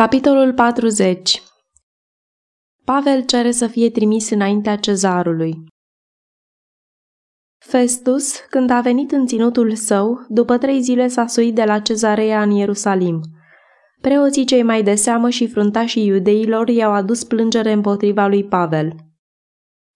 Capitolul 40 Pavel cere să fie trimis înaintea cezarului. Festus, când a venit în ținutul său, după trei zile s-a suit de la cezarea în Ierusalim. Preoții cei mai de seamă și fruntașii iudeilor i-au adus plângere împotriva lui Pavel.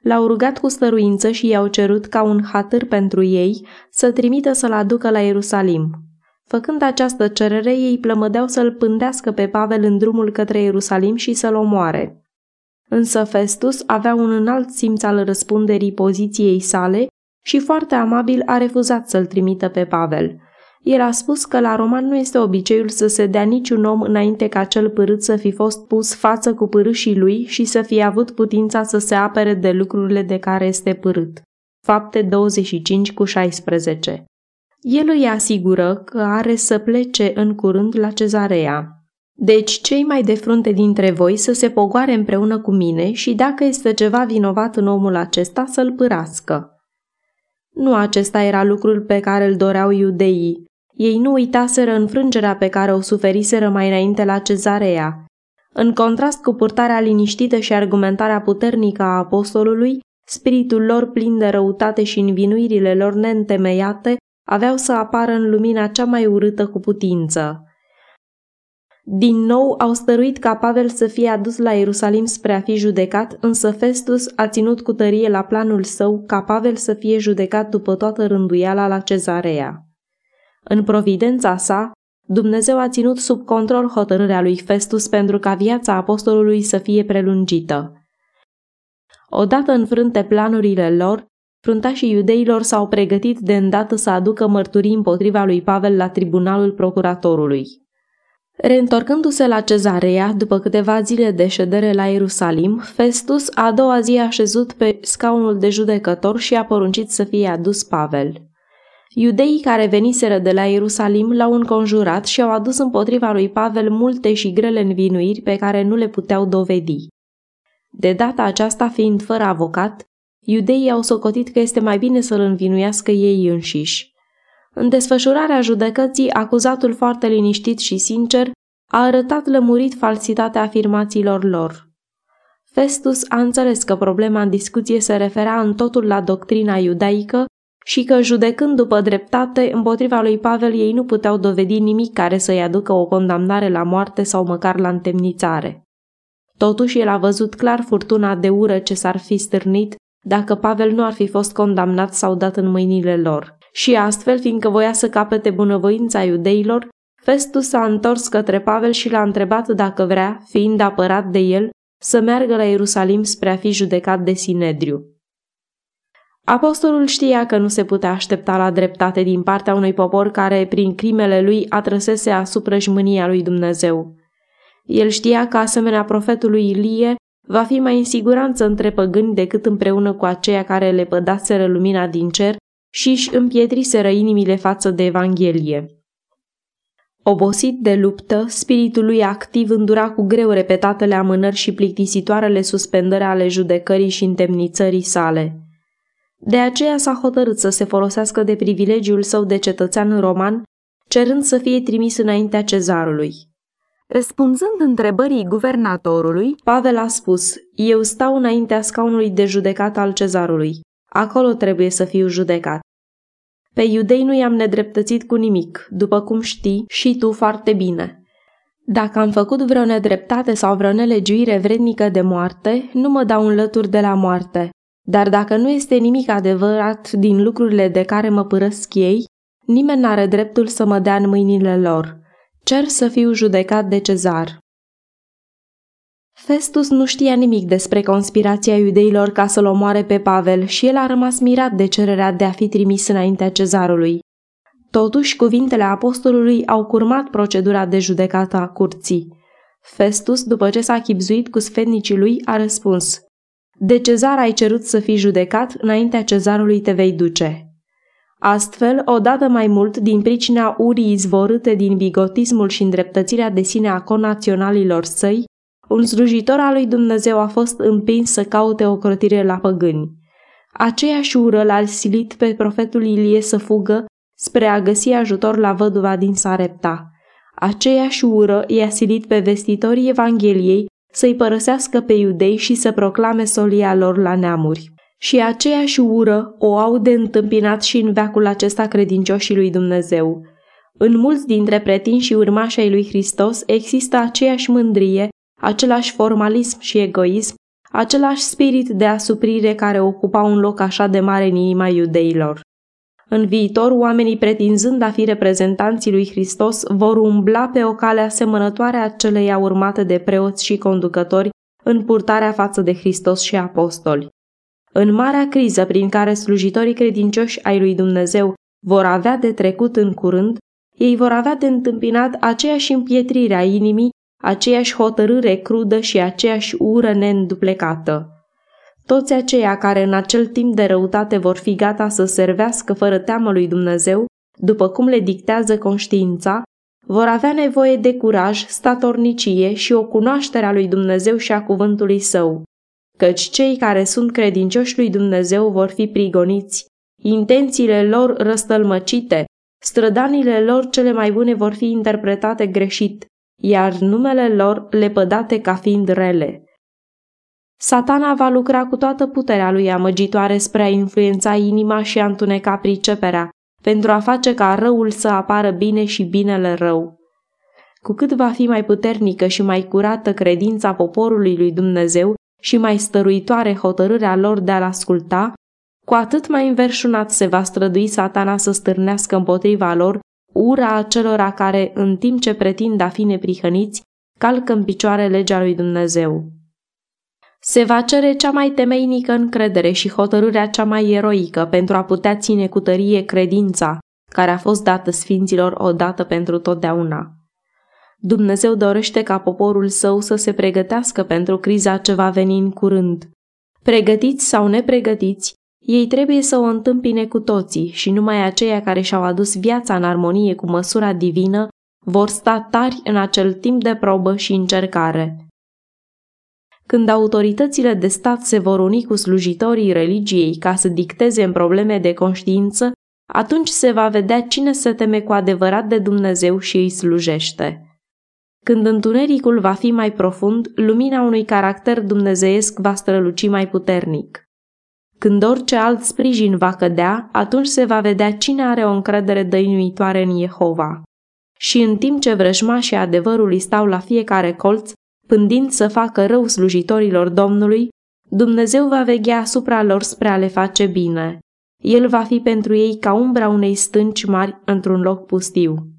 L-au rugat cu stăruință și i-au cerut ca un hatâr pentru ei să trimită să-l aducă la Ierusalim. Făcând această cerere, ei plămădeau să-l pândească pe Pavel în drumul către Ierusalim și să-l omoare. Însă Festus avea un înalt simț al răspunderii poziției sale și foarte amabil a refuzat să-l trimită pe Pavel. El a spus că la roman nu este obiceiul să se dea niciun om înainte ca cel părât să fi fost pus față cu pârâșii lui și să fie avut putința să se apere de lucrurile de care este părât. Fapte 25 cu 16 El îi asigură că are să plece în curând la cezarea. Deci cei mai de frunte dintre voi să se pogoare împreună cu mine și dacă este ceva vinovat în omul acesta să-l pârască. Nu acesta era lucrul pe care îl doreau iudeii. Ei nu uitaseră înfrângerea pe care o suferiseră mai înainte la cezarea. În contrast cu purtarea liniștită și argumentarea puternică a apostolului, spiritul lor plin de răutate și învinuirile lor neîntemeiate aveau să apară în lumina cea mai urâtă cu putință. Din nou au stăruit ca Pavel să fie adus la Ierusalim spre a fi judecat, însă Festus a ținut cu tărie la planul său ca Pavel să fie judecat după toată rânduiala la cezarea. În providența sa, Dumnezeu a ținut sub control hotărârea lui Festus pentru ca viața apostolului să fie prelungită. Odată înfrânte planurile lor, fruntașii iudeilor s-au pregătit de îndată să aducă mărturii împotriva lui Pavel la tribunalul procuratorului. Reîntorcându-se la cezarea, după câteva zile de ședere la Ierusalim, Festus a doua zi a șezut pe scaunul de judecător și a poruncit să fie adus Pavel. Iudeii care veniseră de la Ierusalim l-au înconjurat și au adus împotriva lui Pavel multe și grele învinuiri pe care nu le puteau dovedi. De data aceasta, fiind fără avocat, iudeii au socotit că este mai bine să-l învinuiască ei înșiși. În desfășurarea judecății, acuzatul foarte liniștit și sincer a arătat lămurit falsitatea afirmațiilor lor. Festus a înțeles că problema în discuție se referea în totul la doctrina iudaică și că, judecând după dreptate, împotriva lui Pavel ei nu puteau dovedi nimic care să-i aducă o condamnare la moarte sau măcar la întemnițare. Totuși, el a văzut clar furtuna de ură ce s-ar fi stârnit dacă Pavel nu ar fi fost condamnat sau dat în mâinile lor. Și astfel, fiindcă voia să capete bunăvoința iudeilor, Festus s-a întors către Pavel și l-a întrebat dacă vrea, fiind apărat de el, să meargă la Ierusalim spre a fi judecat de Sinedriu. Apostolul știa că nu se putea aștepta la dreptate din partea unui popor care, prin crimele lui, atrăsese asupra jmânia lui Dumnezeu. El știa că, asemenea profetului Ilie, va fi mai în siguranță între păgâni decât împreună cu aceia care le pădaseră lumina din cer și își împietriseră inimile față de Evanghelie. Obosit de luptă, spiritul lui activ îndura cu greu repetatele amânări și plictisitoarele suspendări ale judecării și întemnițării sale. De aceea s-a hotărât să se folosească de privilegiul său de cetățean roman, cerând să fie trimis înaintea cezarului. Răspunzând întrebării guvernatorului, Pavel a spus, Eu stau înaintea scaunului de judecat al cezarului. Acolo trebuie să fiu judecat. Pe iudei nu i-am nedreptățit cu nimic, după cum știi și tu foarte bine. Dacă am făcut vreo nedreptate sau vreo nelegiuire vrednică de moarte, nu mă dau înlături de la moarte. Dar dacă nu este nimic adevărat din lucrurile de care mă părăsc ei, nimeni n-are dreptul să mă dea în mâinile lor. Cer să fiu judecat de cezar. Festus nu știa nimic despre conspirația iudeilor ca să-l omoare pe Pavel și el a rămas mirat de cererea de a fi trimis înaintea cezarului. Totuși, cuvintele apostolului au curmat procedura de judecată a curții. Festus, după ce s-a chipzuit cu sfetnicii lui, a răspuns De cezar ai cerut să fii judecat, înaintea cezarului te vei duce. Astfel, odată mai mult, din pricina urii izvorâte din bigotismul și îndreptățirea de sine a conaționalilor săi, un slujitor al lui Dumnezeu a fost împins să caute o crotire la păgâni. Aceeași ură l-a silit pe profetul Ilie să fugă spre a găsi ajutor la văduva din Sarepta. Aceeași ură i-a silit pe vestitorii Evangheliei să-i părăsească pe iudei și să proclame solia lor la neamuri. Și aceeași ură o au de întâmpinat și în veacul acesta credincioșii lui Dumnezeu. În mulți dintre pretinși și urmașii ai lui Hristos există aceeași mândrie, același formalism și egoism, același spirit de asuprire care ocupa un loc așa de mare în inima iudeilor. În viitor, oamenii pretinzând a fi reprezentanții lui Hristos vor umbla pe o cale asemănătoare a celeia urmate de preoți și conducători în purtarea față de Hristos și apostoli. În marea criză prin care slujitorii credincioși ai lui Dumnezeu vor avea de trecut în curând, ei vor avea de întâmpinat aceeași împietrire a inimii, aceeași hotărâre crudă și aceeași ură neînduplecată. Toți aceia care în acel timp de răutate vor fi gata să servească fără teamă lui Dumnezeu, după cum le dictează conștiința, vor avea nevoie de curaj, statornicie și o cunoaștere a lui Dumnezeu și a cuvântului său. Căci cei care sunt credincioși lui Dumnezeu vor fi prigoniți, intențiile lor răstălmăcite, strădanile lor cele mai bune vor fi interpretate greșit, iar numele lor lepădate ca fiind rele. Satana va lucra cu toată puterea lui amăgitoare spre a influența inima și a întuneca priceperea, pentru a face ca răul să apară bine și binele rău. Cu cât va fi mai puternică și mai curată credința poporului lui Dumnezeu și mai stăruitoare hotărârea lor de a-l asculta, cu atât mai înverșunat se va strădui satana să stârnească împotriva lor ura acelora care, în timp ce pretind a fi neprihăniți, calcă în picioare legea lui Dumnezeu. Se va cere cea mai temeinică încredere și hotărârea cea mai eroică pentru a putea ține cu tărie credința care a fost dată sfinților odată pentru totdeauna. Dumnezeu dorește ca poporul său să se pregătească pentru criza ce va veni în curând. Pregătiți sau nepregătiți, ei trebuie să o întâmpine cu toții și numai aceia care și-au adus viața în armonie cu măsura divină vor sta tari în acel timp de probă și încercare. Când autoritățile de stat se vor uni cu slujitorii religiei ca să dicteze în probleme de conștiință, atunci se va vedea cine se teme cu adevărat de Dumnezeu și îi slujește. Când întunericul va fi mai profund, lumina unui caracter dumnezeiesc va străluci mai puternic. Când orice alt sprijin va cădea, atunci se va vedea cine are o încredere dăinuitoare în Jehova. Și în timp ce vrăjmașii adevărului stau la fiecare colț, pândind să facă rău slujitorilor Domnului, Dumnezeu va veghea asupra lor spre a le face bine. El va fi pentru ei ca umbra unei stânci mari într-un loc pustiu.